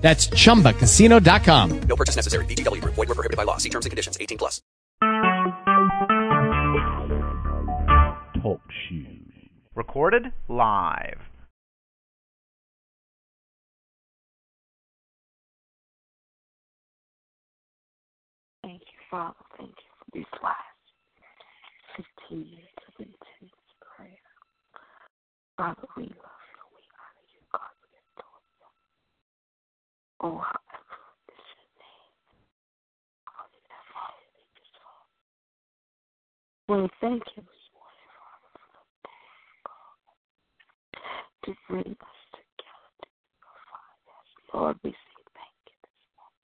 That's chumbacasino.com. No purchase necessary. VGW Group. Void were prohibited by law. See terms and conditions. 18 plus. Talk shoes. Recorded live. Thank you, Father. Thank you for these last 15 years of intense prayer. Father, we. We honor you, God. We adore you. Oh, how excellent is your name. Holy that Father, we just fall. We thank you Father, for God, to bring us together us. Lord, we say thank you this morning.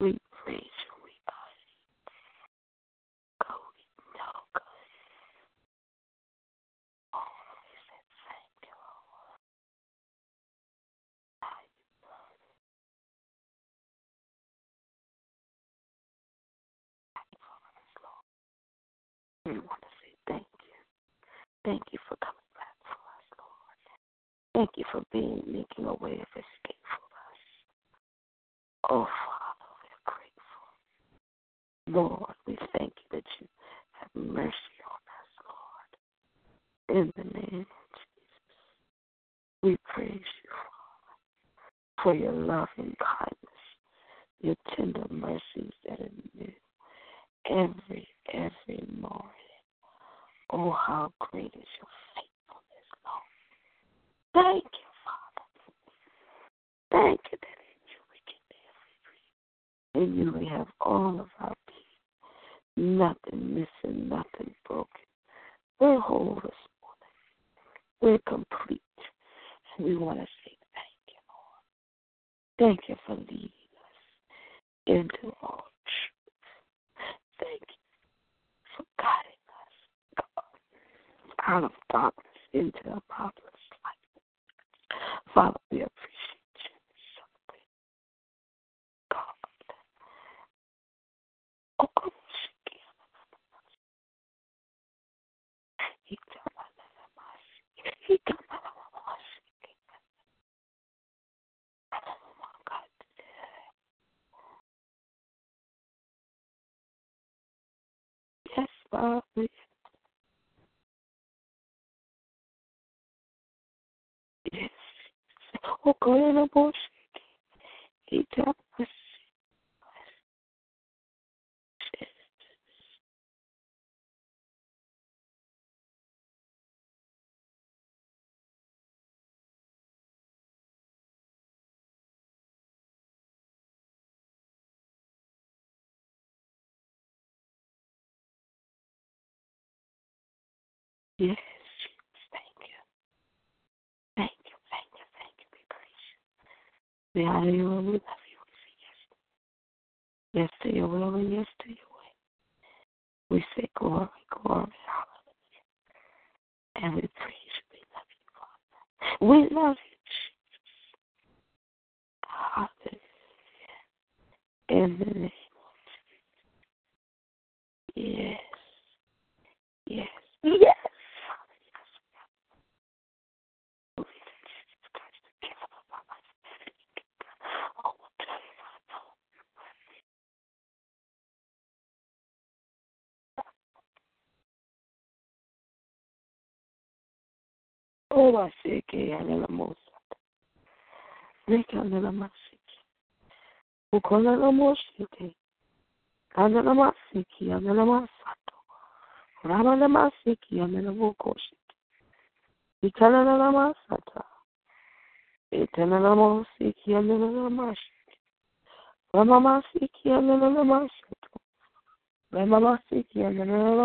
We praise you. We honor you. God, we know, God. Oh, we say thank you, Lord. I love you. Thank you for this, Lord. We want to say thank you. Thank you for coming back for us, Lord. Thank you for being making a way of escape for us. Oh, Father, we're grateful. Lord, we thank you that you have mercy on us, Lord. In the name of Jesus, we praise you, Father, for your loving kindness, your tender mercies that are new every, every morning. Oh, how great is your faithfulness, Lord. Thank you, Father. Thank you that in you we get every in you we have all of our being. Nothing missing, nothing broken. We're whole this morning. We're complete. And we want to say thank you, Lord. Thank you for leading us into all truth. Thank you for guiding us, God, out of darkness into a marvelous light. Father, we appreciate you. God. Oh. He God. Yes, Father. Come on. Yes, Jesus, thank you. Thank you, thank you, thank you. We praise you. We honor you and we love you. Yes. To your will and yes to your way. We say glory, glory, hallelujah. And we praise you. We love you, Father. We love you, Jesus. Hallelujah. In the name of Jesus. Yes. Yes. Yes. Oh, I say, que ya la moza. Reka la masiki. Ukola la mosiki. Ana la masiki, ana la masato. Rama la masiki, ana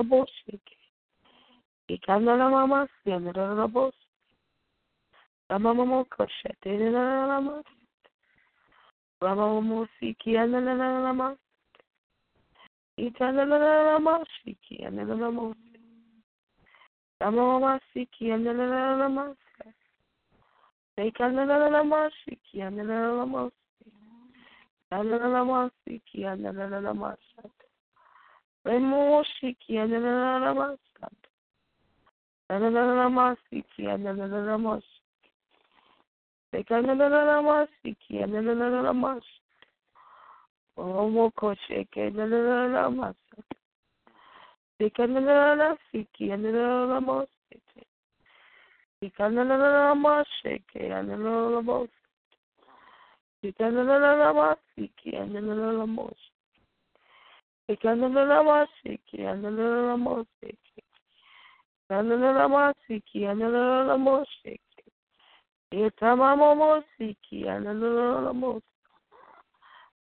boshiki. Ikana la mamasi, Remoshiki and the Lamas. Sananamasiki Sekananamasiki and na mose.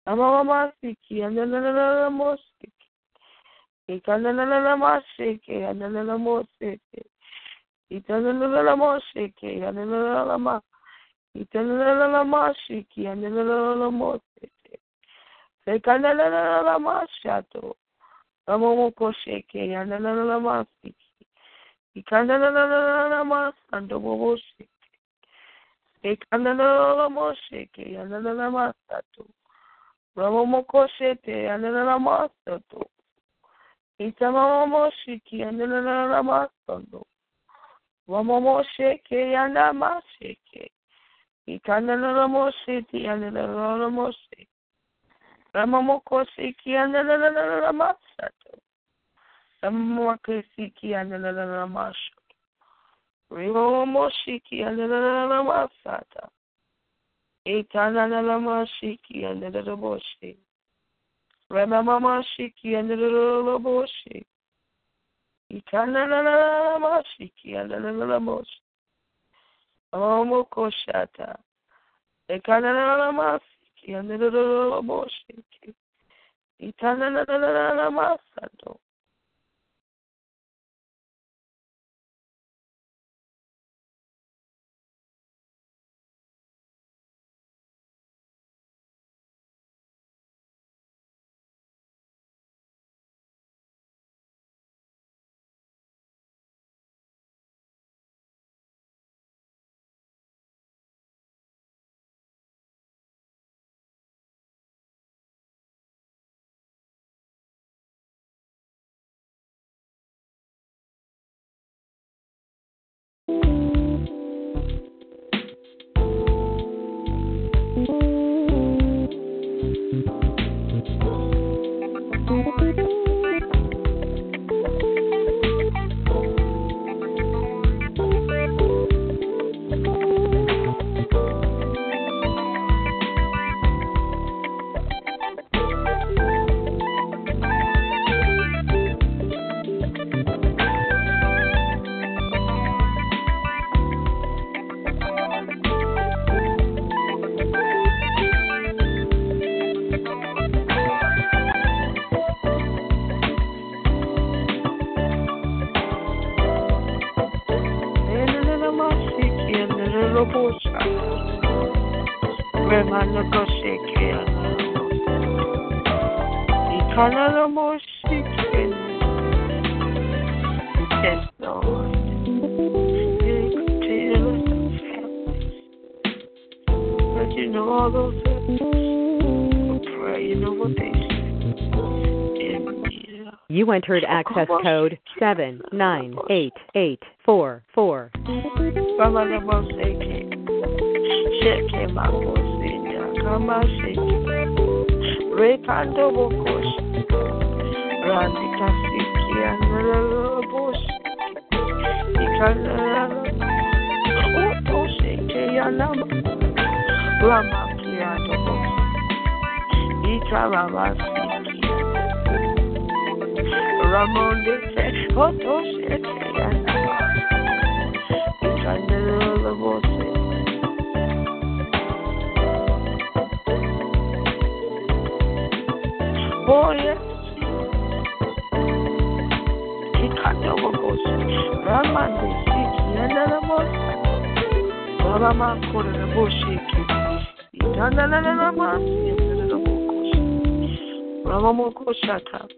Amamasiki and the mosiki. Ikanana mashiki and the mosiki. Itanana mosiki and the lama. Itanana mashiki and the mosiki. Sekanana mashato. Ramomoko shiki and the masiki. Ikanana masando boboshiki. Ikanana moshiki and the masato. Ramomokoshete ananamasato. Itamamoshiki ananamasato. Ramomosheke anamasheke. Ikananamosheti ananamoshe. Ramomokoshiki ananamasato. Ramomokoshiki ananamasho. Ramomoshiki ananamasata. Itananalamashiki and the boshi. Ramamamashiki and the boshi. And the little boshi. Omokoshata. And the little boshi. Itananamasado. thank you access code 798844. Ramanamoseke. Sheke makosinda. Kamasheke. Rekando bokoshi. Randika siki anaraboshi. Ikanara. Oto sheke yanama. Rama kiando boshi. Ikarama siki. Ramonde se. Oto sheke yanama. Ikanara boshi. Oh, yes. Ikanobokosi. Ramande siki yanarabosa. Baba kore na boshiki. Itanananamasi yanarabokosi. Ramamokoshata. Itanana Maskiandabokosi.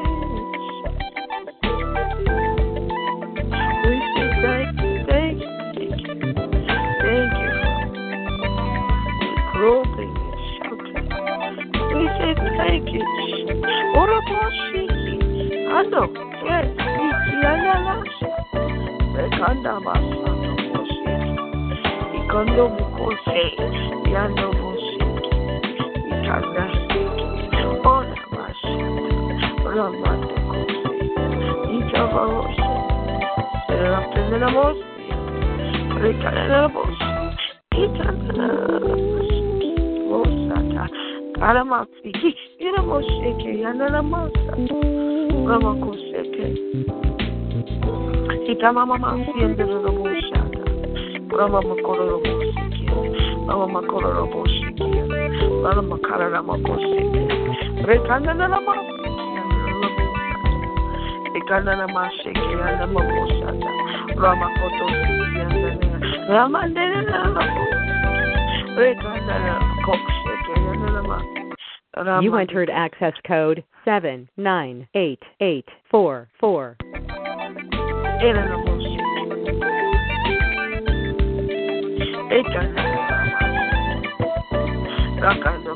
Ora boshiki, ando, yes, iki analasha, rekanda basato boshiki, ikondo bukose, yando boshiki, ikanda siki, ora bashata, ramando kose, ikaba boshiki. Tenemos recargamos Osata Karamafiki Iramosheke Yanaramasa Ramakoseke Itamama Fiende Ramoshata Rama Makorobosiki Rama Makorobosiki Rama Makarabosiki Rekananaramasi Ikanana masheke yana mabosata. Rama koto yana Rama dena na Rekana koksheke yana nama. You entered access code 798844. Ela na mosheke. Ekana nama. Rakanda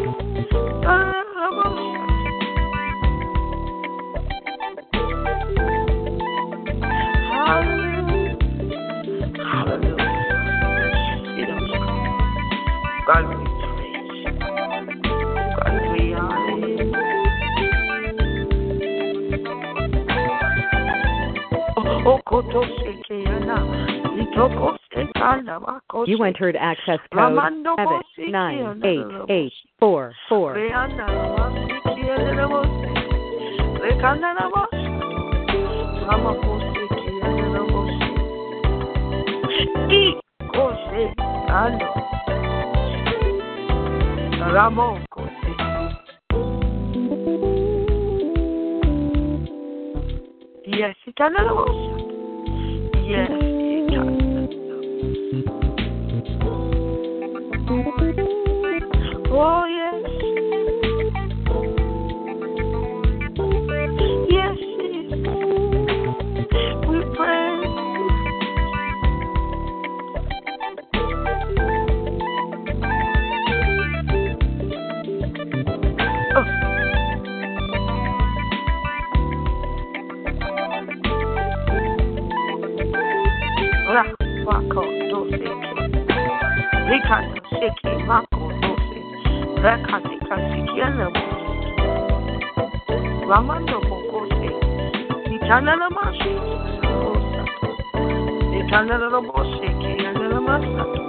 God we. God we honor you. Okoto sekeyana, itoko sekana makose. You entered access code Ramando bosi kiana 798844. Reana masi kiana mose. Rekana na masi. Rama kose kiana na mose. I kose ano. Ramo kose. Yes, na mose. Yes, Rakati, kasikiana, Ramando, bokose. Itana, mashi. Osato. Boshe, kiana, la masato.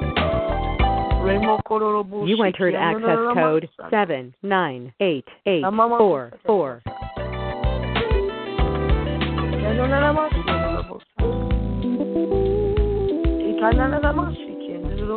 Remo, kororo, bushi, You entered access code masato. 798844. Kiana, mashi, la bosa. Ikana, la mashi, kiana, la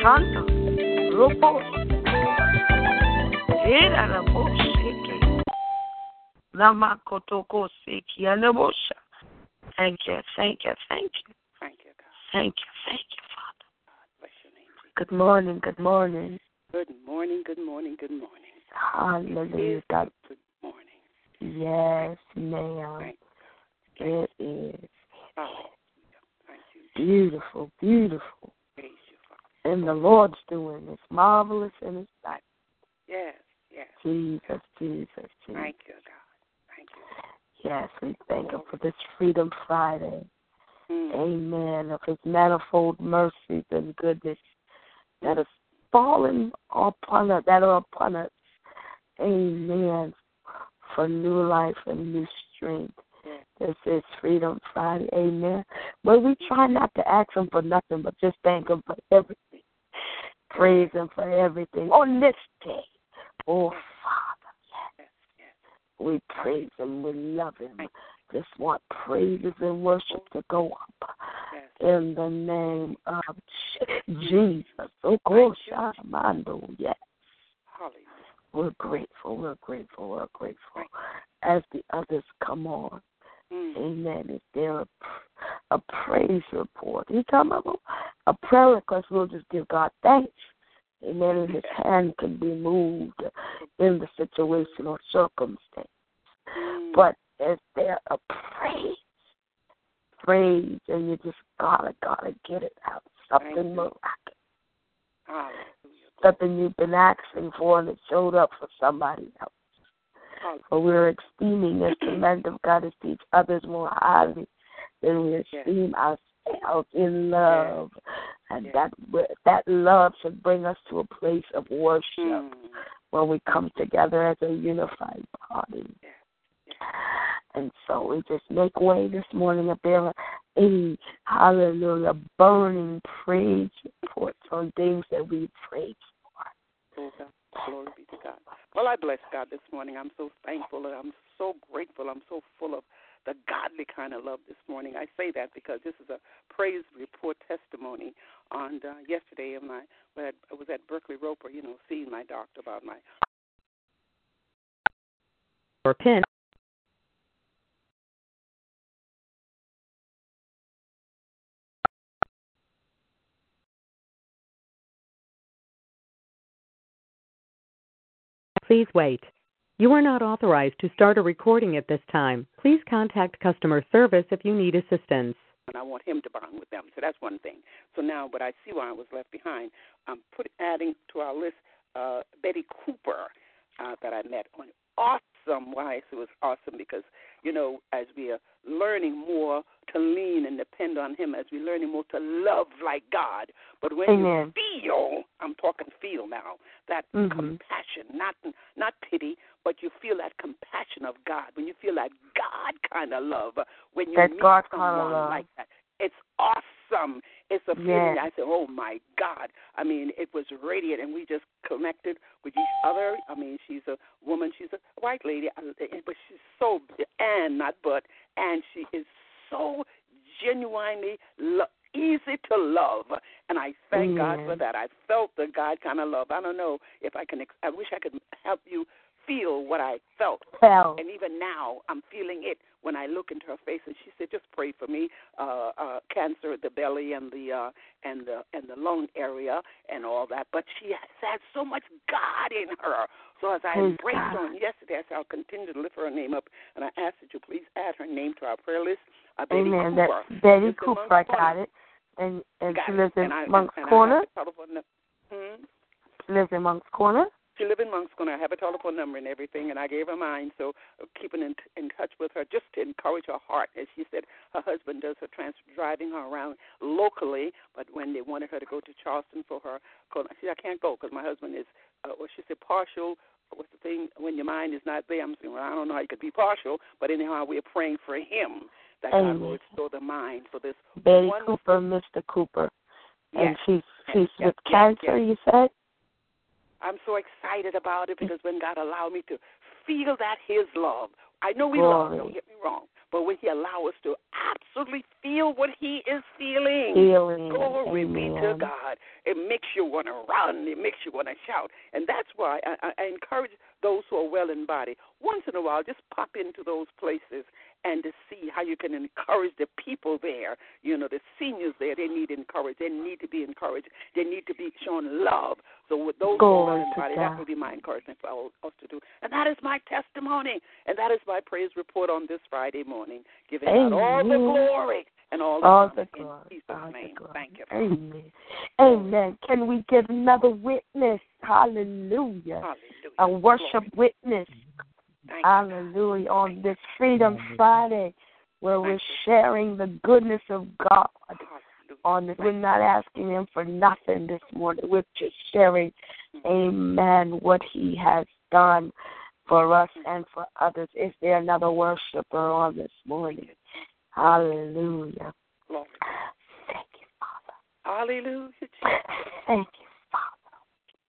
Ikanta. Robos. Era la bosheke. Lama kotoko seki anabosha. Thank you, thank you, thank you, Thank you, God. thank you, thank you, Father. Bless your name. Jesus. Good morning, good morning. Good morning, good morning, good morning. Hallelujah. God. Good morning. Yes, ma'am. It is Hallelujah. Thank you. beautiful, beautiful. And the Lord's doing is marvelous in His sight. Yes, yes. Jesus, Jesus, Jesus. Thank you, God. Thank you. Yes, we thank Him for this Freedom Friday. Mm. Amen. Of His manifold mercies and goodness that is fallen upon us, that are upon us. Amen. For new life and new strength. This is Freedom Friday. Amen. But we try not to ask Him for nothing, but just thank Him for everything. Praise Him for everything on this day. Oh, Father. Yes. We praise Him. We love Him. Just want praises and worship to go up in the name of Jesus. Oh, gosh, yes. We're grateful. We're grateful. We're grateful. As the others come on. Amen. Is there a, a praise report? He come up a prayer request. We'll just give God thanks. Amen. And His hand can be moved in the situation or circumstance. Mm. But is there a praise? Praise, and you just gotta, gotta get it out. Something you. miraculous. Something you've been asking for and it showed up for somebody else. For we're esteeming as the men of God to teach others more highly than we Yes. esteem ourselves in love. And Yes. that that love should bring us to a place of worship Mm. when we come together as a unified body. Yes. Yes. And so we just make way this morning if there are any, hallelujah, burning praise reports on things that we prayed for. Oh, God. Glory be to God. Well, I bless God this morning. I'm so thankful and I'm so grateful. I'm so full of the godly kind of love this morning. I say that because this is a praise report testimony. On uh, yesterday, when I, when I was at Berkeley Roper, you know, seeing my doctor about my or pin. Please wait. You are not authorized to start a recording at this time. Please contact customer service if you need assistance. and I want him to bond with them. So that's one thing. So now, but I see why I was left behind. I'm put adding to our list uh, Betty Cooper uh, that I met on. Awesome. Why it was awesome because you know as we are learning more to lean and depend on Him, as we're learning more to love like God. But when Amen. you feel, I'm talking feel now, that Mhm. compassion, not not pity, but you feel that compassion of God. When you feel that God kind of love, when you That meet God someone love. like that, it's awesome. It's a feeling. Yes. I said, "Oh my God!" I mean, it was radiant, and we just connected with each other. I mean, she's a woman. She's a white lady, but she's so and not but, and she is so genuinely lo- easy to love, and I thank God for that. I felt the God kind of love. I don't know if I can. Ex- I wish I could help you feel what I felt Fell. and even now I'm feeling it when I look into her face and she said, Just pray for me, uh, uh cancer at the belly and the uh and the and the lung area and all that. But she has had so much God in her. So as I Praise embraced God. her on yesterday, I said I'll continue to lift her name up and I ask that you please add her name to our prayer list. Uh, Betty Amen. Cooper. That's Betty in Cooper. I Corner. got it. And and Got she lives in Moncks Corner. I have a telephone nu- hmm? She lives in Moncks Corner. She live in Moncks Corner. I have a telephone number and everything, and I gave her mine. So uh, keeping in, in touch with her just to encourage her heart. As she said, her husband does her trans driving her around locally, but when they wanted her to go to Charleston for her, she said, I can't go because my husband is, uh, well, she said, partial. What's the thing? When your mind is not there, I'm saying, well, I don't know how you could be partial, but anyhow, we're praying for him that God Amen. will restore the mind for this Betty wonderful. Cooper, Mr. Cooper. And Yes. she's she's yes, with yes, cancer, you said? I'm so excited about it because when God allowed me to feel that His love, I know we Glory. love, don't get me wrong, but when He allow us to absolutely feel what He is feeling, Healing. glory Amen. be to God. it makes you want to run, it makes you want to shout. And that's why I, I, I encourage those who are well in body, once in a while, just pop into those places and to see how you can encourage the people there. You know, the seniors there, they need encouraged. They need to be encouraged. They need to be shown love. So with those who are body, that would be my encouragement for us to do. And that is my testimony. And that is my praise report on this Friday morning, giving Amen. out all the glory and all the, All honor the glory. in Jesus' all the name. glory. Thank you. Amen. Amen. Can we give another witness? Hallelujah. Hallelujah. A worship witness. Thank. Hallelujah. On this Freedom Friday, where we're you. sharing the goodness of God. Hallelujah. On this, we're not asking Him for nothing this morning. We're just sharing, Amen, what He has done for us and for others. Is there another worshiper on this morning? Hallelujah. Thank you, Father. Hallelujah. Thank you, Father.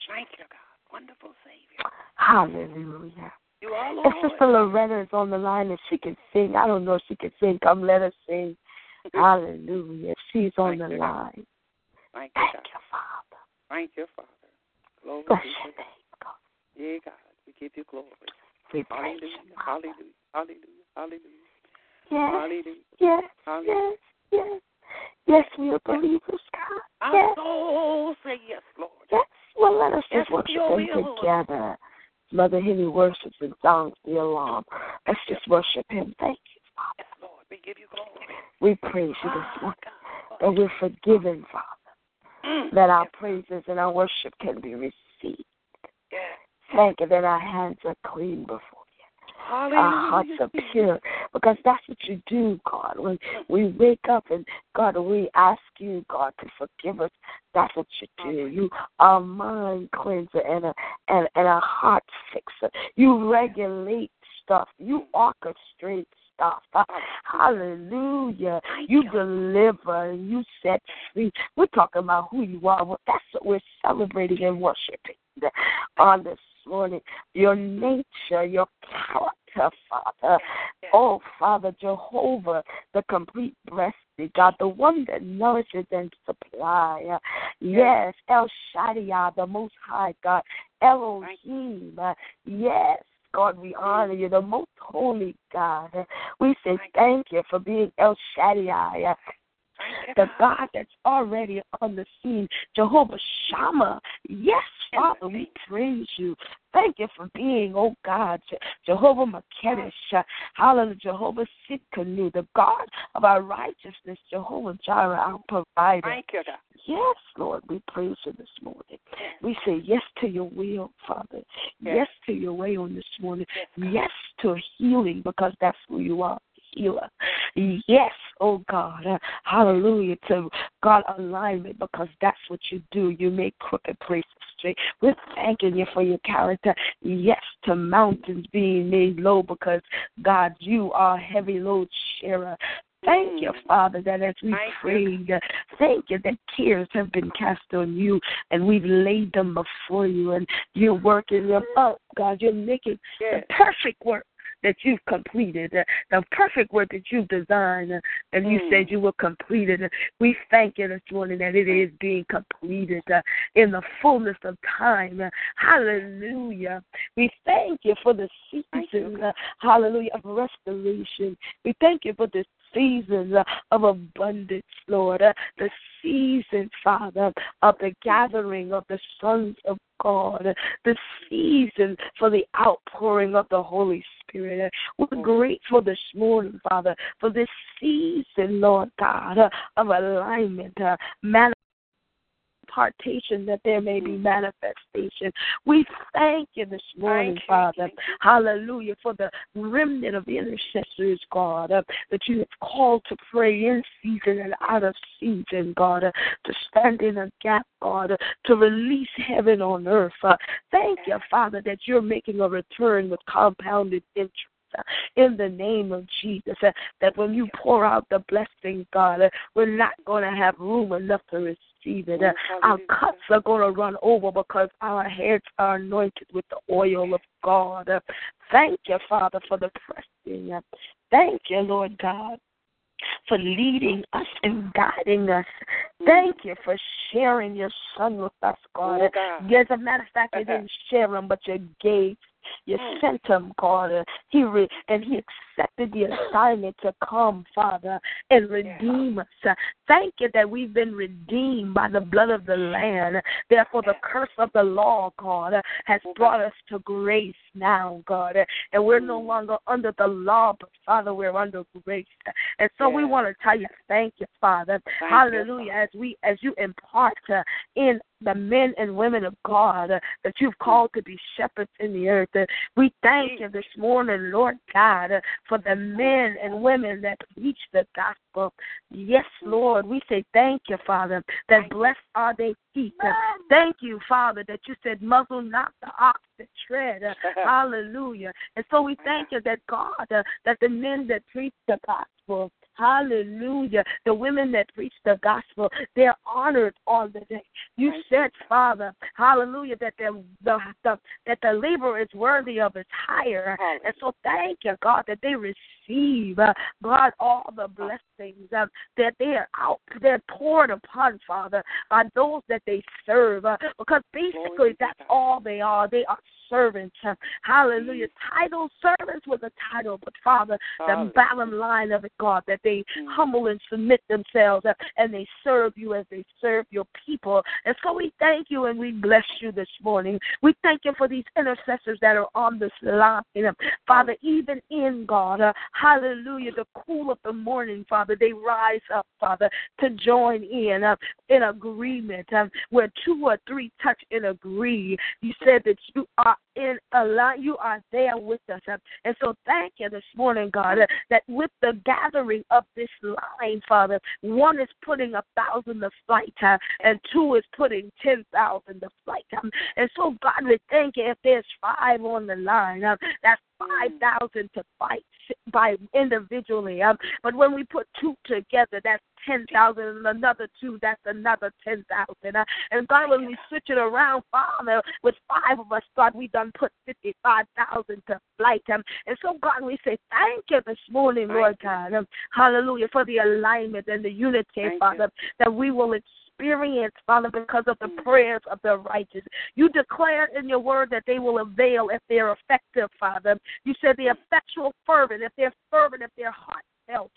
Thank you, God. Wonderful Savior. Hallelujah. You are If Lord. Sister Loretta is on the line and she can sing, I don't know if she can sing. Come, let her sing. Hallelujah. She's on Thank the you, line. Thank you, Thank you, Father. Thank you, Father. Glory Bless your to God. name, God. Yeah, God. We give you glory. We praise Hallelujah. you, Father. Hallelujah. Hallelujah. Hallelujah. Yes, Hallelujah. yes, Hallelujah. yes, yes. Yes, we are believers, God. Our Yes, soul say yes, Lord. yes. Well, let us Yes, just worship Him together. Mother Henry worships and sounds the alarm. Let's just worship Him. Thank you, Father. We give you glory. We praise you this Ah, morning. That we're forgiven, Father. Mm. That our praises and our worship can be received. Yes. Thank you that our hands are clean before you. Hallelujah. Our hearts are pure. Because that's what you do, God. When we wake up and God, we ask you, God, to forgive us. That's what you do. You are mind cleanser and a and, and a heart fixer. You regulate stuff. You orchestrate Uh, Hallelujah. You deliver and you set free. We're talking about who you are. Well, that's what we're celebrating and worshiping on this morning. Your nature, your character, Father. Oh, Father Jehovah, the complete breasted God, the one that nourishes and supplies. Yes, El Shaddai, the Most High God. Elohim, yes. God, we honor you, the most holy God. We say thank you for being El Shaddai, the God that's already on the scene. Jehovah Shammah. Yes, Father, we praise you. Thank you for being, oh God, Jehovah M'Kaddesh. Hallelujah, Jehovah Tsidkenu, the God of our righteousness, Jehovah Jireh, our provider. Thank you, God. Yes, Lord, we praise you this morning. We say yes to your will, Father. Yes. Yes to your way on this morning. Yes to healing because that's who you are. Healer. Yes, oh God. Hallelujah to God alignment because that's what you do. You make crooked places straight. We're thanking you for your character. Yes to mountains being made low because God, you are heavy load sharer. Thank you, mm. Father, that as we Thank you. prayed, thank you that tears have been cast on you and we've laid them before you and you're working them mm. up, God. You're making Yes. the perfect work that you've completed, the perfect work that you've designed, and you Mm. said you will complete it. We thank you this morning that it is being completed uh, in the fullness of time. Hallelujah. We thank you for the season, uh, hallelujah, of restoration. We thank you for this season uh, of abundance, Lord. The season, Father, of the gathering of the sons of God. The season for the outpouring of the Holy Spirit. We're grateful this morning, Father, for this season, Lord God, uh, of alignment, uh, manifestation that there may be manifestation. We thank you this morning, you. Father. Hallelujah. For the remnant of intercessors, God, uh, that you have called to pray in season and out of season, God, uh, to stand in a gap, God, uh, to release heaven on earth. Uh, thank you, Father, that you're making a return with compounded interest. uh, In the name of Jesus, uh, that when you pour out the blessing, God, we're not going to have room enough to receive it. Uh, our cups are going to run over because our heads are anointed with the oil of God. Uh, Thank you, Father, for the pressing. Uh, Thank you, Lord God. for leading us and guiding us. Thank you for sharing your son with us, God. Oh, God. As a matter of fact, you didn't share him, but you gave. You Mm. sent him, God. Uh, He re- and he accepted the assignment to come, Father, and redeem us. Thank you that we've been redeemed by the blood of the Lamb. Therefore, the curse of the law, God, has brought us to grace now, God. And we're no longer under the law, but Father, we're under grace. And so we want to tell you, thank you, Father. Thank you, Hallelujah. As we as you impart uh, in the men and women of God uh, that you've called to be shepherds in the earth. Uh, we thank you this morning, Lord God, uh, for the men and women that preach the gospel. Yes, Lord, we say thank you, Father, that blessed are their feet. Thank you, Father, that you said muzzle not the ox that tread. Hallelujah. And so we thank you that God, that the men that preach the gospel, Hallelujah. The women that preach the gospel, they're honored on the day. You said, Father, hallelujah, that the, the, the that the labor is worthy of his hire. And so thank you, God, that they receive, uh, God, all the blessings uh, that they are out, they're poured upon, Father, by those that they serve. Uh, because basically that's all they are. They are servants. Hallelujah. Title servants was a title, but Father, the bottom line of it, God, that they humble and submit themselves uh, and they serve you as they serve your people. And so we thank you and we bless you this morning. We thank you for these intercessors that are on this line. Uh, Father, even in God, uh, hallelujah, the cool of the morning, Father, they rise up, Father, to join in uh, in agreement um, where two or three touch and agree. You said that you are in a line, you are there with us. uh, and so thank you this morning, God, uh, that with the gathering of this line, Father, one is putting a thousand to flight, uh, and two is putting ten thousand to flight. Um, and so, God, we thank you if there's five on the line, that's five thousand to fight by individually. Um, but when we put two together, that's ten thousand, and another two, that's another ten thousand. Uh, and God, when we switch it around, Father, with five of us, God, we done put fifty-five thousand to flight. Um, and so, God, we say thank you this morning, Lord God. Um, hallelujah for the alignment and the unity, Thank you. Father, that we will experience, Father, because of the prayers of the righteous. You declare in your word that they will avail if they're effective, Father. You said the effectual fervent, if they're fervent, if their heart felt,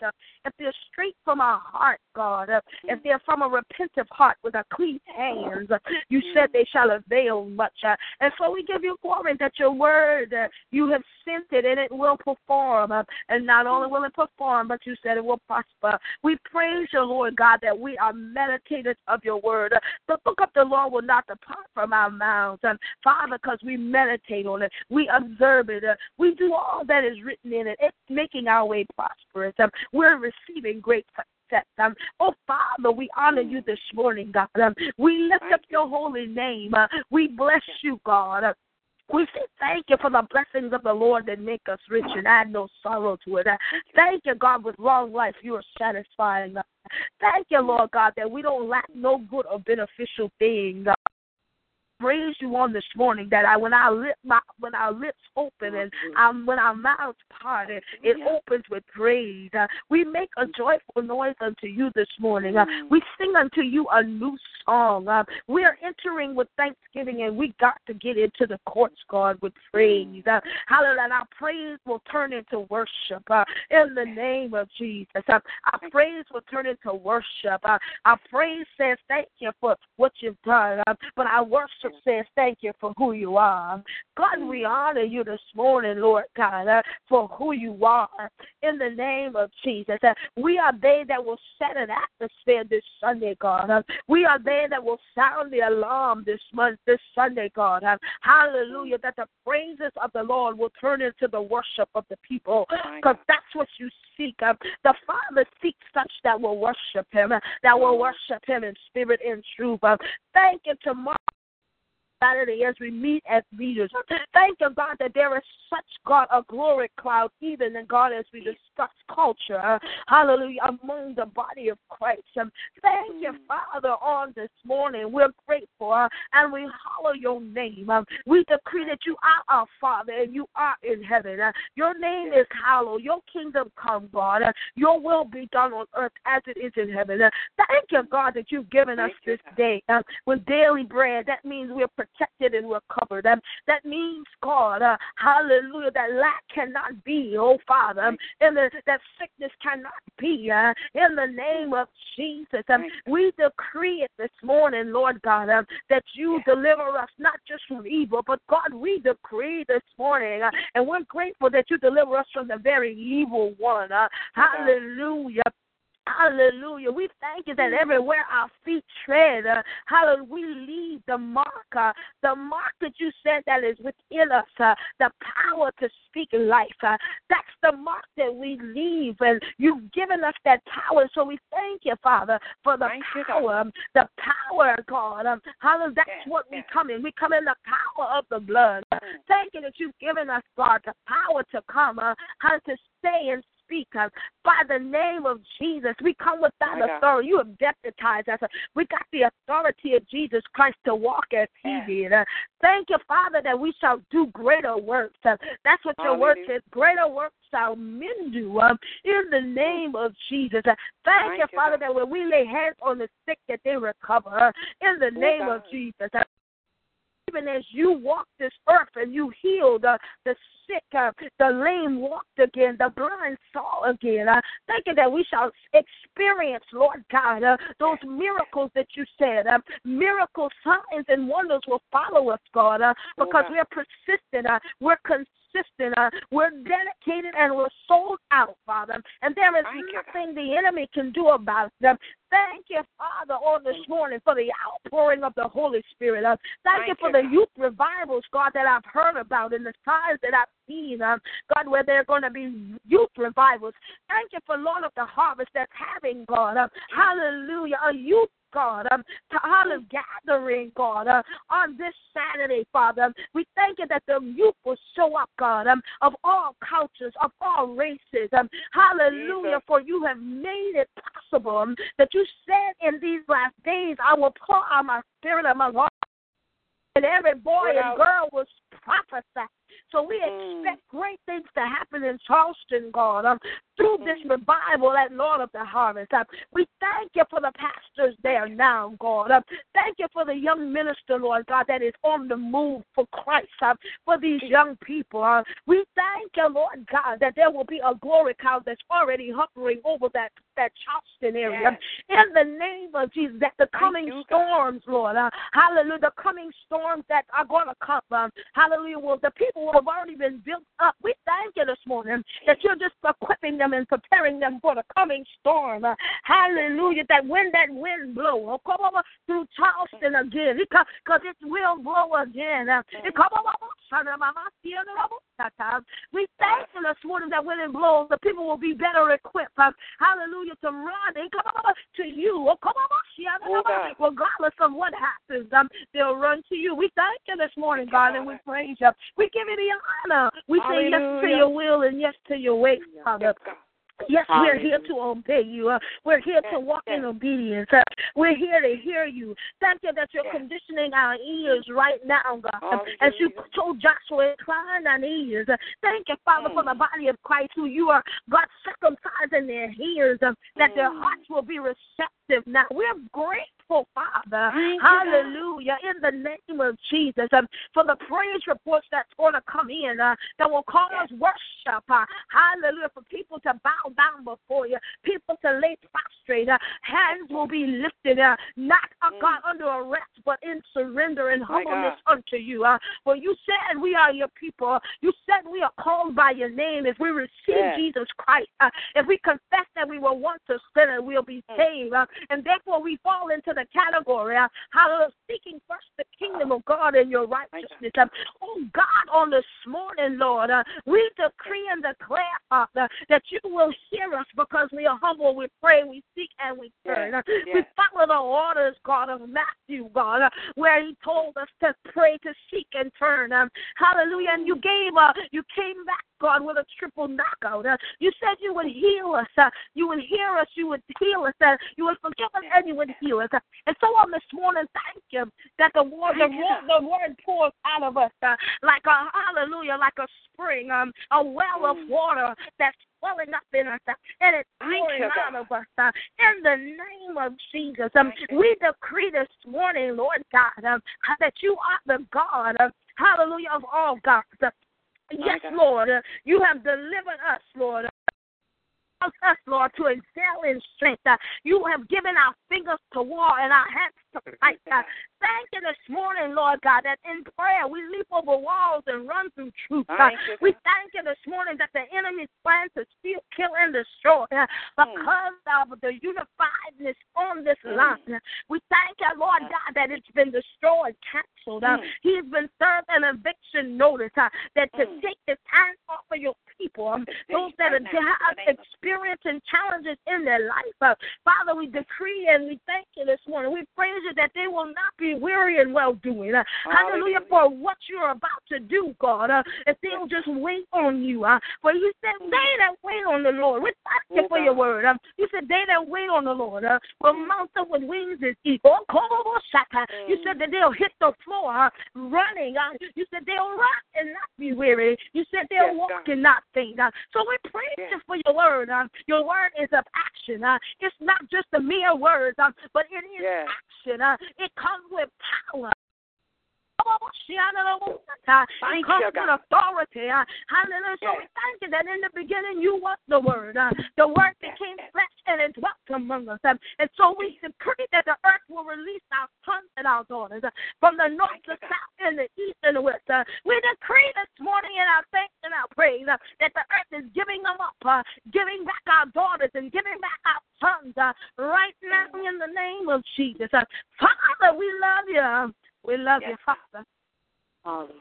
if they're straight from our heart, God, uh, if they're from a repentant heart with a clean hands, uh, you said they shall avail much. Uh, and so we give you glory that your word, uh, you have sent it and it will perform. Uh, and not only will it perform, but you said it will prosper. We praise you, Lord God, that we are meditators of your word. Uh, the book of the law will not depart from our mouths, um, Father, because we meditate on it, we observe it, uh, we do all that is written in it. It's making our way prosperous. Um, we're receiving great success. Um, oh, Father, we honor you this morning, God. Um, we lift up your holy name. Uh, we bless you, God. Uh, we say thank you for the blessings of the Lord that make us rich and add no sorrow to it. Uh, Thank you, God, with long life you are satisfying us. Thank you, Lord God, that we don't lack no good or beneficial thing. Praise you on this morning that I when I lip my when our lips open and um, when our mouths parted, it opens with praise. Uh, we make a joyful noise unto you this morning. Uh, we sing unto you a new song. Uh, we are entering with thanksgiving, and we got to get into the courts, God, with praise. Uh, hallelujah! And our praise will turn into worship uh, in the name of Jesus. Uh, our praise will turn into worship. Uh, our praise says thank you for what you've done, but our worship says thank you for who you are. God, we honor you this morning, Lord God, uh, for who you are. In the name of Jesus, uh, we are they that will set an atmosphere this Sunday, God. Uh, we are they that will sound the alarm this month, this Sunday, God. Uh, hallelujah! That the praises of the Lord will turn into the worship of the people, because that's what you seek. Uh, the Father seeks such that will worship Him, uh, that will worship Him in spirit and truth. Thank you tomorrow Saturday as we meet as leaders. Thank you, God, that there is such, God, a glory cloud, even in God, as we discuss culture. uh, hallelujah, among the body of Christ. Um, thank you, Father, on this morning. We're grateful uh, and we hallow your name. Um, we decree that you are our Father and you are in heaven. Uh, your name is hallowed. Your kingdom come, God. Uh, your will be done on earth as it is in heaven. Uh, thank you, God, that you've given us Thank this day uh, with daily bread. That means we're protected and we're covered. Um, that means, God, uh, hallelujah, that lack cannot be, oh Father, um, and the, that sickness cannot be. Uh, in the name of Jesus, um, we decree it this morning, Lord God, um, that you deliver us not just from evil, but God, we decree this morning, uh, and we're grateful that you deliver us from the very evil one. Uh, hallelujah. Hallelujah. We thank you that everywhere our feet tread, uh, hallelujah, we leave the mark, uh, the mark that you said that is within us, uh, the power to speak life. Uh, that's the mark that we leave, and you've given us that power. So we thank you, Father, for the Thank you, power, um, the power, God. Um, hallelujah. That's Yes, what we come in. We come in the power of the blood. Thank you that you've given us, God, the power to come, uh, how to stay and speak uh, by the name of Jesus. We come with that My God. authority. You have deputized us. We got the authority of Jesus Christ to walk as He did. Uh, thank you, Father, that we shall do greater works. Uh, that's what your word Hallelujah. says. Greater works shall men do um, in the name of Jesus. Uh, thank, Thank you, Father, God. that when we lay hands on the sick, that they recover. Uh, in the Oh, name of Jesus. Even as you walked this earth and you healed uh, the sick, uh, the lame walked again, the blind saw again. Uh, thank you that we shall experience, Lord God, uh, those miracles that you said. Uh, miracle signs and wonders will follow us, God, uh, Oh, because we're persistent, uh, we're consistent, uh, we're dedicated, and we're sold out, Father. And there is Thank you, nothing the enemy can do about them. Thank you, Father, on this morning for the outpouring of the Holy Spirit. Uh, thank, Thank you for you, the God. youth revivals, God, that I've heard about and the signs that I've seen, um, God, where there are going to be youth revivals. Thank you for Lord of the Harvest that's having, God, uh, hallelujah, a youth God, um, to olive gathering, God, uh, on this Saturday, Father. We thank you that the youth will show up, God, um, of all cultures, of all races. Um, hallelujah, for you have made it possible um, that you said in these last days, I will pour out my spirit among all and every boy and girl will prophesy. So we Mm. expect great things to happen in Charleston, God, um, through this revival at Lord of the Harvest. Um, we thank you for the pastors there now, God. Um, thank you for the young minister, Lord God, that is on the move for Christ, um, for these young people. Uh, we thank you, Lord God, that there will be a glory cloud that's already hovering over that, that Charleston area. In the name of Jesus, that the coming you, storms, Lord, uh, hallelujah, the coming storms that are going to come, um, hallelujah, will the people will have already been built up. We thank you this morning that you're just equipping them and preparing them for the coming storm. Uh, hallelujah, that when that wind blow, oh, come over through Charleston again, because it will blow again. Uh, it come over, son of my- see you later. we thank you this morning that when it blows, the people will be better equipped. Uh, hallelujah, to run and come over to you. Oh, come over, regardless of what happens, um, they'll run to you. We thank you this morning, God, and we praise you. We give you the honor. We say yes to your will and yes to your way, Father. Yes, we're here to obey you. Uh, we're here to walk in obedience. Uh, we're here to hear you. Thank you that you're conditioning our ears right now, God. As you told Joshua, incline our ears. Uh, Thank you, Father, for the Mm. body of Christ who you are, God, circumcising their ears, uh, that their Mm. hearts will be receptive now. We're grateful, Father. Thank you, Hallelujah. In the name of Jesus, um, for the praise reports that's going to come in uh, that will cause Yes. worship. Uh, hallelujah. For people to bow down before you, people to lay prostrate. Uh, hands will be lifted, uh, not, uh, Mm. God, under arrest, but in surrender and My humbleness unto you. Uh, for you said we are your people. You said we are called by your name. If we receive Yes. Jesus Christ, uh, if we confess that we were once a sinner, we'll be Mm. saved. Uh, and therefore we fall into the category. Uh, hallelujah. Seeking first the kingdom of God and your righteousness. Uh, oh God, on this morning, Lord, uh, we decree and declare, Father, that you will hear us because we are humble, we pray, we seek, and we turn. Uh, We follow the orders, God, of Matthew, God, uh, where he told us to pray, to seek, and turn. Um, hallelujah. And you gave, uh, you came back, God, with a triple knockout. Uh, you said you would heal us. Uh, you would hear us. You would heal us. Uh, you would forgive us, and you would heal us. Uh, and so on this morning, thank you that the word, the, word, the word pours out of us uh, like a hallelujah, like a spring, um, a well of water that's welling up in us, uh, and it's pouring out of us. Uh, in the name of Jesus, um, we decree this morning, Lord God, um, that you are the God, uh, hallelujah, of all gods. Uh, Yes, Lord, you have delivered us, Lord. Us, Lord, to excel in strength. You have given our fingers to war and our hands fight. Uh, thank you this morning, Lord God, that in prayer we leap over walls and run through truth. Thank we thank you this morning that the enemy's plan to steal, kill, and destroy uh, because of the unifiedness on this line. Uh, We thank you, Lord God, that it's been destroyed, canceled. Uh, He's been served an eviction notice uh, that to take his hands off of your people, um, those that are, have experiencing challenges in their life. Uh, Father, we decree and we thank you this morning. We praise you that they will not be weary in well doing. Uh, hallelujah for what you're about to do, God. Uh, if they'll just wait on you. Uh, for you said, they that wait on the Lord. We thank you for your word. You said, they that wait on the Lord uh, will mount up with wings as eagles. You said that they'll hit the floor uh, running. Uh, you said they'll run and not be weary. You said they'll Yes, walk God. and not faint. So we praise Yes. you for your word. Uh, your word is of action. Uh, it's not just a mere word, uh, but it is Yes. action. Uh, it comes with power. It comes with authority. Hallelujah. So we thank you that in the beginning you was the word. Uh, the word became flesh and it dwelt among us. Um, and so we decree that the earth will release our sons and our daughters uh, from the north, the south, and the east and the west. Uh, we decree this morning in our thanks and our praise that the earth is giving them up, giving back our daughters and giving back our sons right now in the name of Jesus. Father, we love you. We love Yes, you, Father. Hallelujah.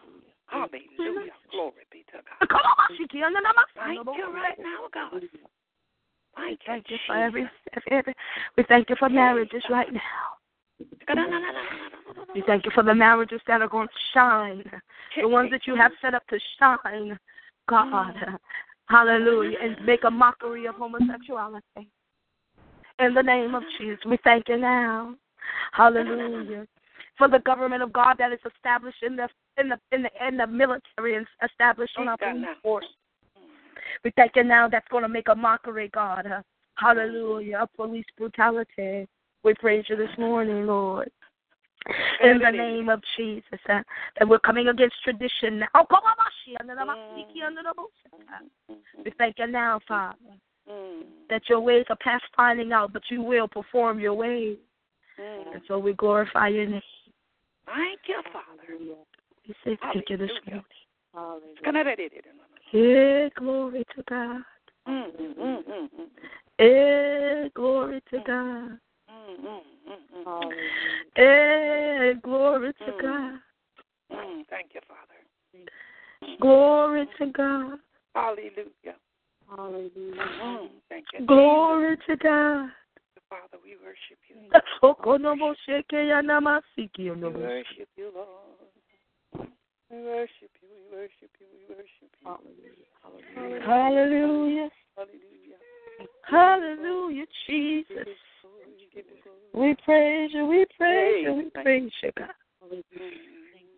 Oh, Hallelujah. Glory be to God. Come on, Shiki, and then I'm a- Thank you right now, God. Thank Thank you for every, every, every. We thank you for marriages right now. We thank you for the marriages that are going to shine, the ones that you have set up to shine, God. Mm. Hallelujah. And mm. make a mockery of homosexuality. In the name of mm. Jesus, we thank you now. Hallelujah. For the government of God that is established in the in the in the in the military and established on our police force. We thank you now that's going to make a mockery, God. Hallelujah. Of police brutality. We praise you this morning, Lord. In the name of Jesus. Uh, that we're coming against tradition now. Oh, come on, Mashi, under the Masiki, under the Bush. Uh. We thank you now, Father, Mm, that your ways are past finding out, but you will perform your ways. mm. And so we glorify your name. Thank you, Father. We say thank you this Hallelujah. morning. Mm, Hey, glory to God. mm, mm, mm, mm. Hey, glory to God. Mm, mm, mm, mm. Hey, glory to Mm. God. Mm, Thank you, Father. Glory to God. Hallelujah. Mm, Thank you. Glory to God. Father, we worship you. We worship you, Lord. We worship you, we worship you, we worship you. Hallelujah. Hallelujah. Hallelujah, Jesus. We praise you, we praise you, we praise you, God.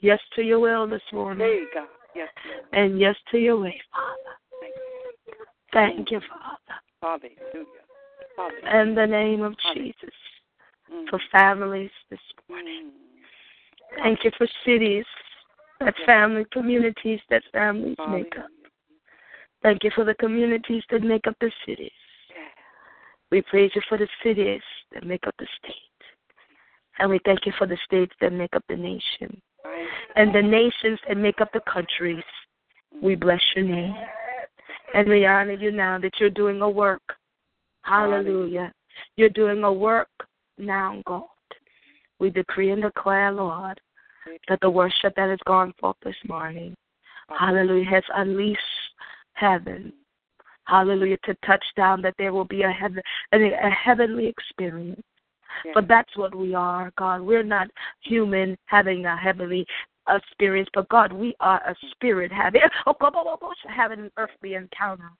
Yes to your will this morning. God. Yes, And yes to your way, Father. Thank you, Father. Hallelujah. In the name of Jesus. For families this morning. Thank you for cities, that family, communities that families make up. Thank you for the communities that make up the cities. We praise you for the cities that make up the state. And we thank you for the states that make up the nation. And the nations that make up the countries. We bless your name. And we honor you now that you're doing a work. Hallelujah. You're doing a work now, God. We decree and declare, Lord, that the worship that has gone forth this morning, hallelujah, has unleashed heaven. Hallelujah, to touch down, that there will be a, heaven, a heavenly experience. Yes. But that's what we are, God. We're not human having a heavenly experience, but God, we are a spirit having oh, having an earthly encounter.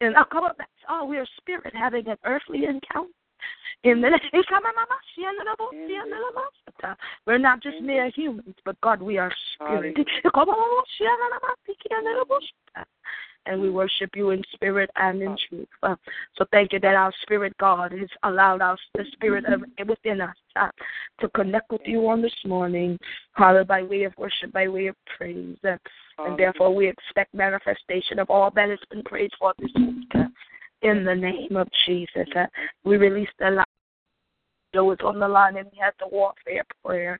And oh, come on, that's all. We're spirit having an earthly encounter. In the we're not just mere humans, but God, we are spirit. And we worship you in spirit and in truth. Uh, so thank you that our spirit, God, has allowed us, the spirit of, within us uh, to connect with you on this morning, hallelujah, by way of worship, by way of praise. Uh, and therefore we expect manifestation of all that has been prayed for this week. Uh, in the name of Jesus. Uh, we release the line. Joe is on the line and he has the warfare prayer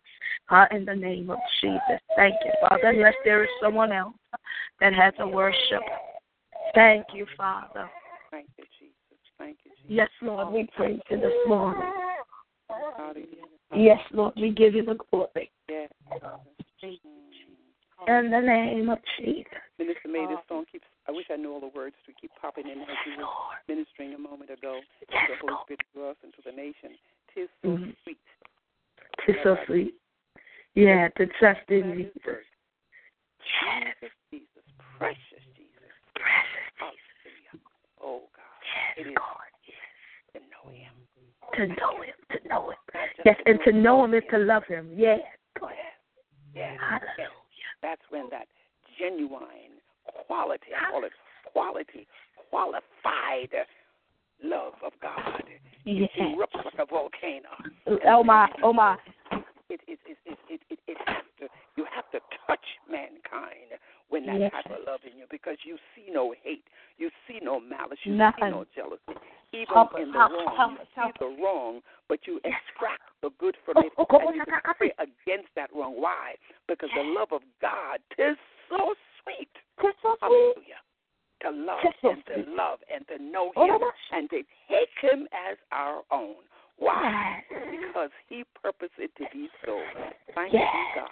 uh, in the name of Jesus. Thank you, Father. Unless there is someone else that has a worship. Thank you, Father. Thank you, Jesus. Thank you, Jesus. Yes, Lord, we praise you this morning. Yes, Lord, we give you the glory. Yes. In the name of Jesus. Minister May, this song keeps, I wish I knew all the words to keep popping in as you were ministering a moment ago. Yes, the Holy. Spirit to us and to the nation. Tis so Mhm. sweet. It's so sweet. Yeah, to trust in Jesus. Jesus, Jesus, precious Jesus. precious Jesus. Hallelujah. Oh, God. Yes, It is to know Him. To know Him, to know Him. Yes, and to know Him is to love Him. Yes. Yes. Yes. Hallelujah. That's when that genuine quality, I call it quality, qualified love of God Yes. erupts like a volcano. Oh my, oh my. It, it, it, it, it, it, it has to, you have to touch mankind when that Yes. type of love in you because you see no hate, you see no malice, you Nothing. see no jealousy. Even Help in the help wrong, help you see the wrong, but you extract the good from it Oh, oh, and you oh, oh, pray against that wrong. Why? Because the love of God is so sweet. It's so sweet. To love and to love and to know Oh, Him and to take Him as our own. Why? Because He purposed it to be so. Thank Yes. you, God.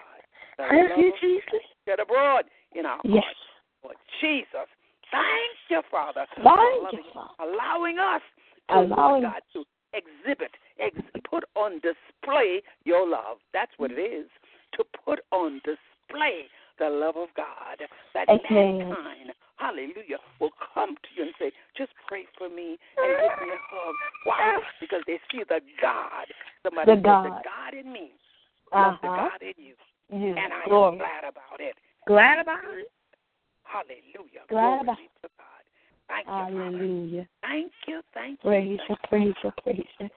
The Thank you, Jesus. shed abroad in our Yes. hearts. Lord Jesus, thank you, Father, for Thank you, Father. allowing us to, Allowing- God, to exhibit, ex- put on display your love. That's what it is. To put on display the love of God. That Amen. mankind, hallelujah, will come to you and say, just pray for me and give me a hug. Why? Because they see the God. Somebody The God. the God in me. The Uh-huh. God in you. You. And I am glad about it. Glad about it. Hallelujah. Glad Glory about God. Thank you, Father. Hallelujah. Thank you, thank you. Praise you, praise you, praise you. you.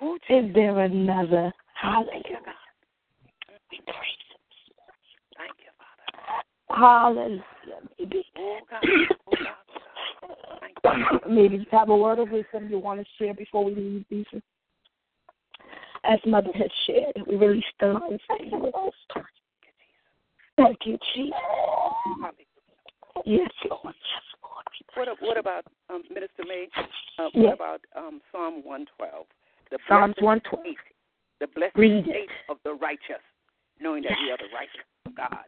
Oh, Is there another? Hallelujah. God. We praise Thank you, Father. Hallelujah. Maybe. Oh, God. Oh, God. Oh. Thank you. Maybe you have a word of wisdom you want to share before we leave, Jesus. As Mother has shared, we release the line for you with this time. Thank you, Jesus. Yes, Lord. Yes, Lord. What, what about, um, Minister May, uh, what Yes. about um, Psalm 112? The Psalms 112. state, The blessed Read it. of the righteous, knowing that we are the righteous of God.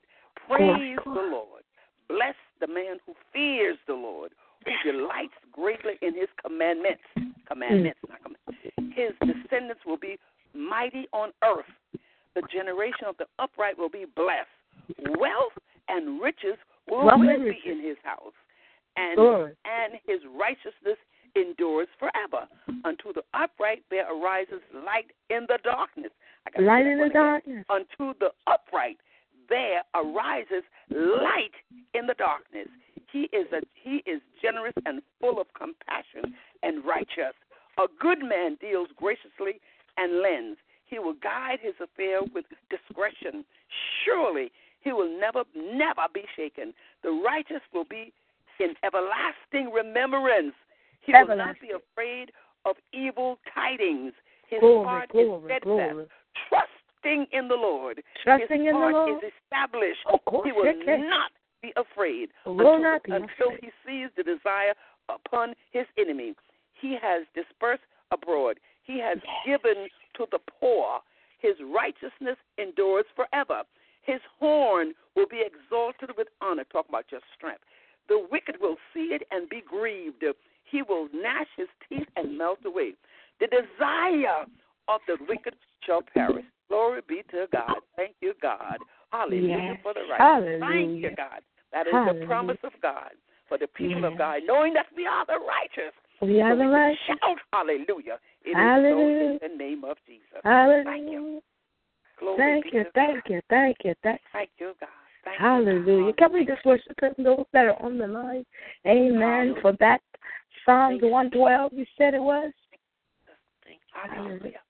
Praise the. Lord. Bless the man who fears the Lord, who delights greatly in his commandments. Commandments, not commandments. His descendants will be mighty on earth. The generation of the upright will be blessed. Wealth and riches will Wealth always and be in his house, and and his righteousness endures forever. Unto the upright there arises light in the darkness. Light in the again. darkness. Unto the upright there arises light in the darkness. He is a he is generous and full of compassion and righteous. A good man deals graciously and lends. He will guide his affair with discretion. Surely he will never never be shaken. The righteous will be in everlasting remembrance. He will not be afraid of evil tidings. His Glory, heart glory, is steadfast, glory. trusting in the Lord. Trusting His in the heart Lord. is established. He will not be afraid Will until, not be until afraid. he sees the desire upon his enemy. He has dispersed abroad. He has given to the poor. His righteousness endures forever. His horn will be exalted with honor. Talk about your strength. The wicked will see it and be grieved. He will gnash his teeth and melt away. The desire of the wicked shall perish. Glory be to God. Thank you, God. Hallelujah Yes. for the righteous. Thank Hallelujah. you, God. That is Hallelujah. the promise of God for the people of God, knowing that we are the righteous. We are So the righteous. Shout hallelujah. It is Hallelujah. so in the name of Jesus. Thank Hallelujah. you. Glory Thank you, thank you, thank you, thank you. Thank you, God. Thank you, Hallelujah. God. Can we just worship Him, those that are on the line? Amen. Hallelujah. For that Psalms Thank 112, you said it was? Hallelujah.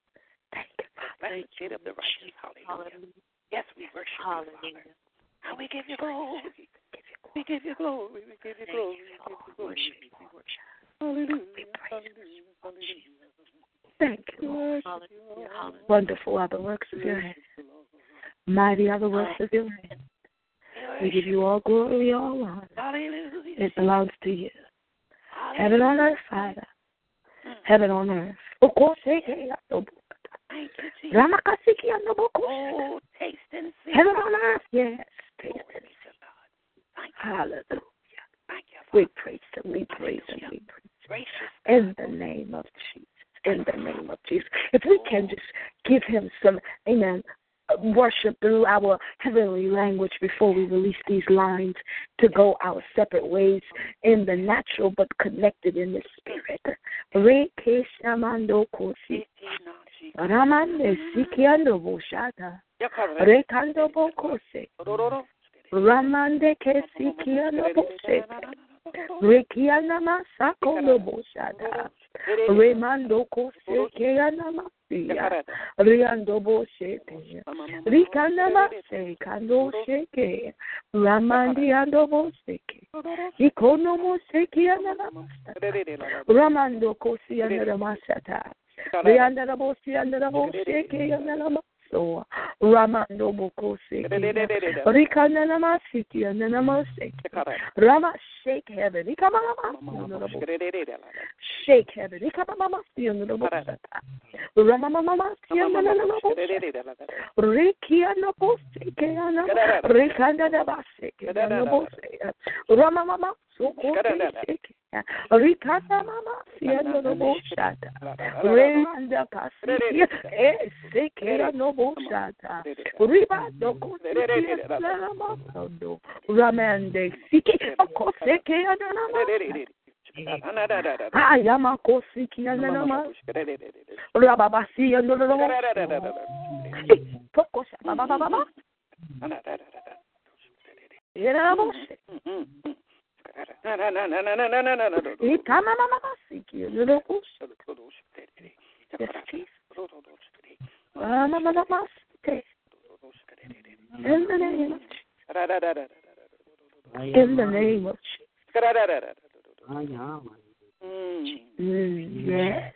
Thank you, Father. Shade of the righteous. Hallelujah. Yes, we worship you, Father. And we give you glory. We give you glory. We give you glory. We give you glory. Hallelujah. Hallelujah. Hallelujah. Thank you, Lord. Wonderful are the works of your hand. Mighty are the works of your hand. We give you all glory, all honor. Hallelujah. It belongs to you. Hallelujah. Heaven on earth, Father. Mm. Heaven on earth. Thank you, Jesus. And Oh, taste and see. Heaven on earth, yes. Taste and be to oh, God. Thank see. Hallelujah. We praise him, we praise him, we praise him. In the name of Jesus. In the name of Jesus. If we can just give him some, amen, worship through our heavenly language before we release these lines to go our separate ways in the natural but connected in the spirit. Ramande sikiando boshata. Rekando bokose. Ramande kesikiando bose. Rekiana masakondo boshada. Remando kose keana masia. Riando boshete. Rikanda mase kando sheke. Ramandi ando boseke. Ikono moseki ana namasta. Ramando kosi ana namasata. Rianda bosi ana na namaso. Ramando bokose. Rikanda namasiti ana namaseke. Rama shake heaven. Ikamama. Shake heaven. Ikamama. Rama mama. Riki ana boseke ana. Rikanda na baseke ana boseke. Rama mama. Rikanda mama. Siana na bosata. Renda kasi. Eh, seke no bosata. Riba do kosiki ana namasondo. Ramande siki. Oko seke ana namasata. Ayama kosiki ana namasata. Rababasi ana namasata. Poko sa baba baba baba. Era bose. Ikama In the name of Jesus. In the name of Jesus. Mm, yes.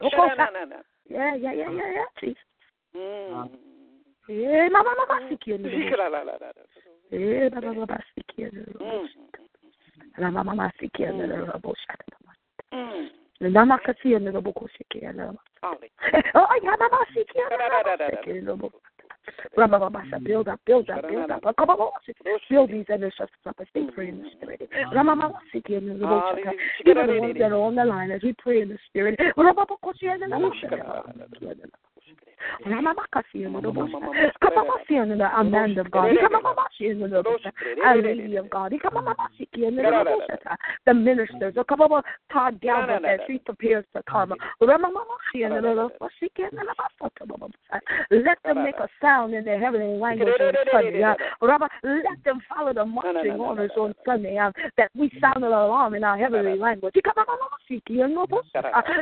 Okosa. Yeah, yeah, yeah, yeah, yeah, Jesus. Mm. Mama mama siki ana namasata. Baba baba siki ana namasata. Mama mama mm. siki build up, build up, build up. Kamamamasa, Build these intercessors up as they pray in the spirit. Even the ones that are on the line as we pray in the spirit. Ramamakasi, and the Ramamakasi, and the Kamamasi, and the Amanda of God. Kamamasi, and the Our Lady of God. Kamamasi, and the The ministers. Kamama, Todd Galvin as he prepares to come. Ramamamasi, and the Let them make a sound in their heavenly language on Sunday. Let them follow the marching orders on Sunday. That we sound an alarm in our heavenly language.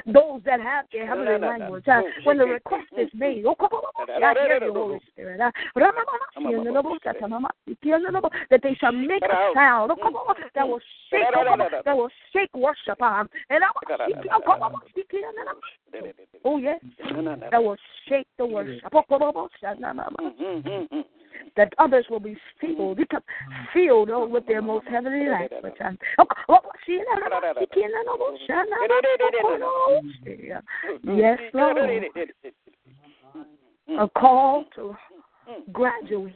Those that have their heavenly language, when the request is made, that they shall make a sound that will shake, that will shake worship. And oh, yes, that will shake the worship. that others will be filled, filled with their most heavenly language. Yes, Lord. A mm. call mm. to mm. graduate.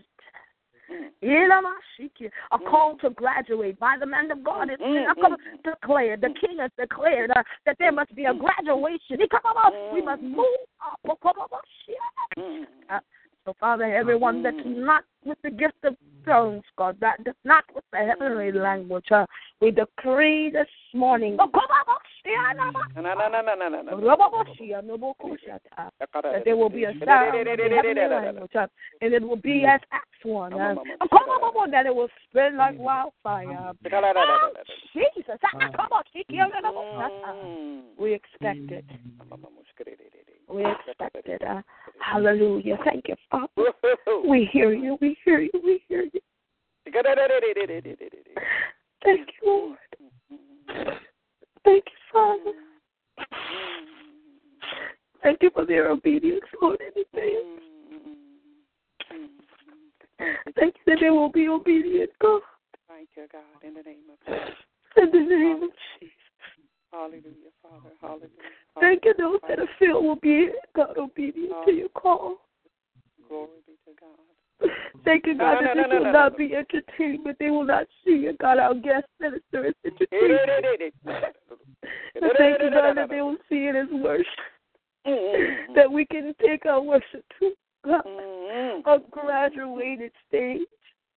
A call to graduate by the man of God is declared. The king has declared uh, that there must be a graduation. We must move up. Uh, uh, so, Father, everyone that's not with the gift of tongues, God, that that's not with the heavenly language, uh, we decree this morning that there will be a sound in the heavenly language, and it will be as Acts 1, uh, that it will spread like wildfire. Oh, Jesus. We expect it. We expect it. Uh, hallelujah. Thank you, Father. We hear you. We hear you. We hear you. Thank you, Lord. Thank you, Father. Thank you for their obedience, Lord, in advance. Thank you that they will be obedient, God. Thank you, God, in the name of Jesus. In the name of Jesus. Hallelujah, Father. Hallelujah. Thank you, those that are filled will be, God, obedient to your call. Glory be to God. Thank you, God, that this will not be entertained, but they will not see it. God, our guest minister is entertained. But thank you, God, that they will see it as worship. Mm-hmm. That we can take our worship to God, mm-hmm. a graduated stage.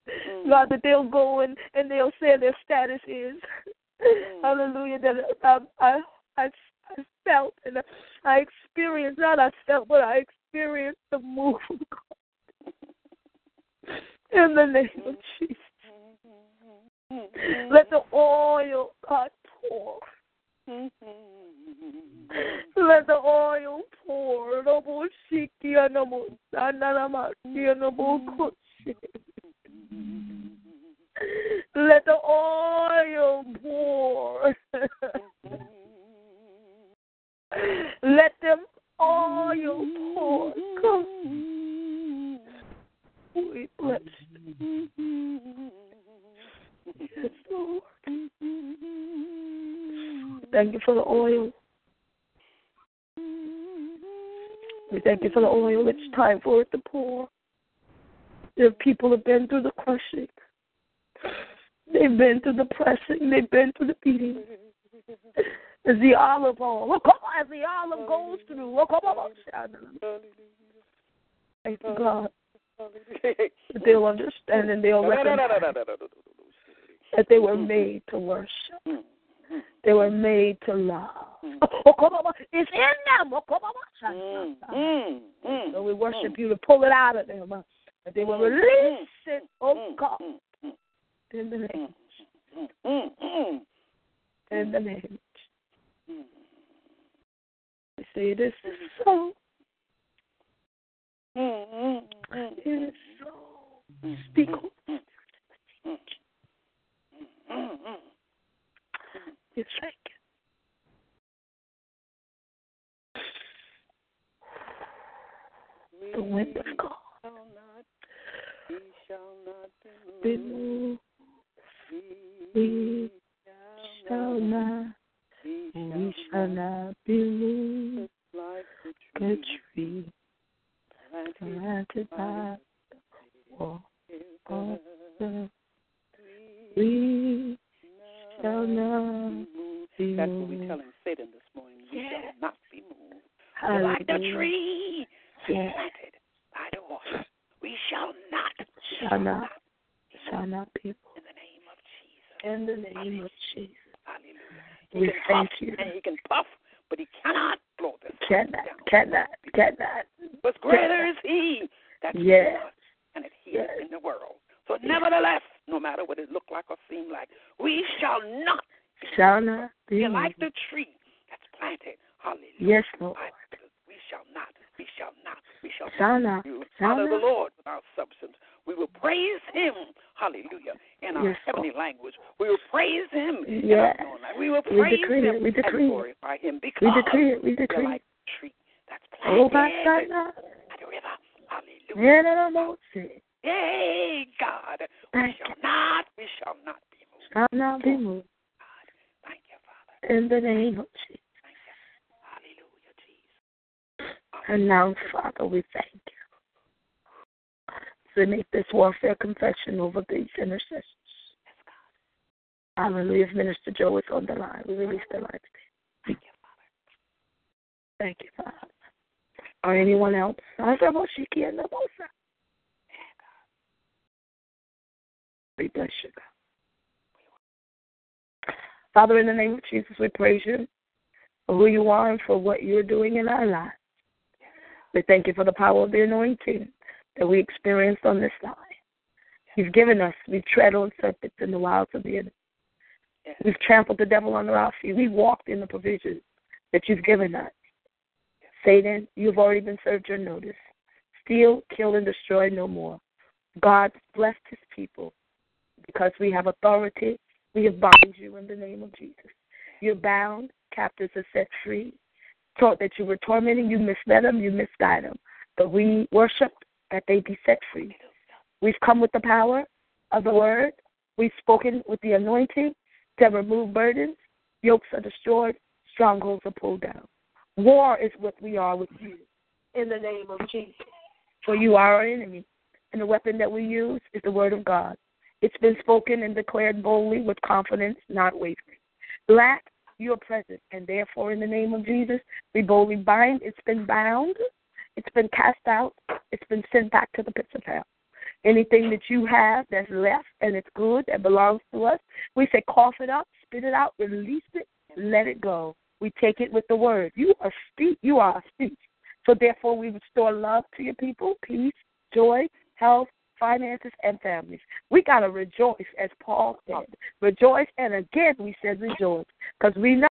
Mm-hmm. God, that they'll go and, and they'll say their status is. Hallelujah. That I, I, I, I felt and I experienced, not I felt, but I experienced the move of God. In the name of Jesus. Let the oil, God, pour. Let the oil pour. Let the oil pour. Let them oil pour. Come. We bless you. Yes, Lord. Mm-hmm. Thank you for the oil. Mm-hmm. We thank you for the oil. It's time for it to pour. There people have been through the crushing. They've been through the pressing. They've been through the beating. As the olive oil. Look, come on, as the olive goes through. Look, come on. Thank you, God. That they'll understand and they'll recognize that they were made to worship. They were made to love. Oh. It's in them. Oh. So we worship you to pull it out of them. uh, That they will release it, oh God, in the name. In the name. We say this is so. We thank you. The wind of God. He shall not Be moved. We shall not. We shall not be moved. the tree planted planted by the wall of by the the we shall not be That's what we're telling Satan this morning. We Yeah. shall not be moved. We're like the tree Yeah. planted by the water. We shall not. Shall not. Shall not be moved. In the name of Jesus. In the name of Jesus. Hallelujah. We can thank puff you. and he can puff, but he cannot blow this Cannot, down. cannot, cannot. But greater is he that's Yes. in us and it he Yes. is in the world. So nevertheless, no matter what it look like or seem like, we shall not be Shall not be We're like the tree that's planted. Hallelujah. Yes, Lord. We shall not. We shall not. We shall Shall not. You Shall honor the. Lord with our substance. We will praise Him. Hallelujah. In our Yes, heavenly language. We will praise Him. in Yes. We will We praise it. Him We decree and glorify Him We because decree it. We decree like a tree that's Oh, planted by the river. Hallelujah. Yeah, no, no. Hey, God. We Thank shall not, we shall not be moved. Shall not be oh, moved. God. Thank you, Father. In the name of Jesus. Thank you. Hallelujah, Jesus. And now, Father, we thank you. So make this warfare confession over these intercessors. Hallelujah. Minister Joe is on the line, we release the line today. Thank you, Father. Thank you, Father. Or anyone else? We bless you, God. Father, in the name of Jesus, we praise you for who you are and for what you're doing in our lives. We thank you for the power of the anointing that we experienced on this side. You've given us, we've tread on serpents in the wilds of the enemy. Yes. We've trampled the devil under our feet. We've walked in the provisions that you've given us. Satan, you've already been served your notice. Steal, kill, and destroy no more. God blessed his people because we have authority. We have bound you in the name of Jesus. You're bound, captives are set free. Taught that you were tormenting, you misled them, you misguided them. But we worship that they be set free. We've come with the power of the word. We've spoken with the anointing to remove burdens. Yokes are destroyed, strongholds are pulled down. War is what we are with you in the name of Jesus. For you are our enemy. And the weapon that we use is the word of God. It's been spoken and declared boldly with confidence, not wavering. Lack, you are present. And therefore, in the name of Jesus, we boldly bind. It's been bound. It's been cast out. It's been sent back to the pits of hell. Anything that you have that's left and it's good that belongs to us, we say cough it up, spit it out, release it, let it go. We take it with the word. You are speak. You are speech. So therefore, we restore love to your people, peace, joy, health, finances, and families. We gotta rejoice, as Paul said. Rejoice, and again we said rejoice, because we know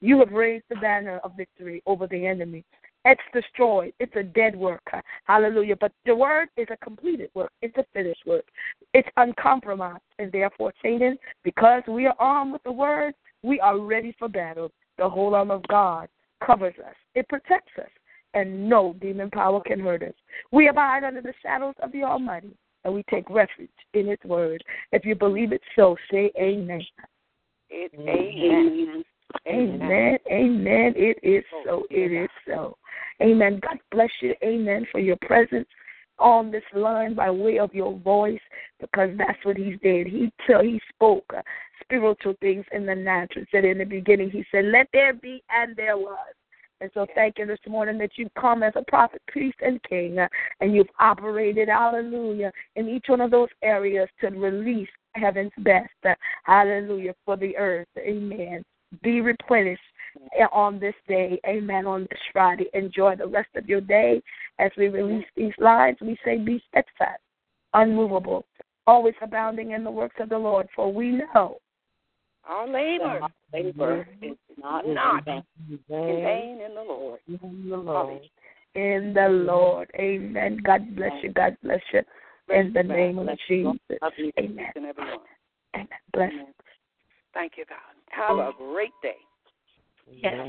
you have raised the banner of victory over the enemy. It's destroyed. It's a dead work. Hallelujah. But the word is a completed work. It's a finished work. It's uncompromised. And therefore, Satan, because we are armed with the word, we are ready for battle. The whole arm of God covers us. It protects us. And no demon power can hurt us. We abide under the shadows of the Almighty. And we take refuge in His word. If you believe it so, say amen. It, amen. Amen. Amen. It is oh, so. It is so. Amen. God bless you. Amen. For your presence on this line by way of your voice, because that's what He did. He till He spoke uh, spiritual things in the natural. Said in the beginning, He said, "Let there be," and there was. And so, thank you this morning that you've come as a prophet, priest, and king, uh, and you've operated, hallelujah, in each one of those areas to release heaven's best, uh, hallelujah, for the earth. Amen. Be replenished on this day. Amen. On this Friday. Enjoy the rest of your day. As we release these lines, we say, Be steadfast, unmovable, always abounding in the works of the Lord, for we know Our labor labor is not Not in in vain vain in the Lord. in the Lord. in the Lord. Amen. God bless you. God bless you. In the name of Jesus. Amen. Each and every one. Amen. Bless. Thank you, God. Have a great day. Yes.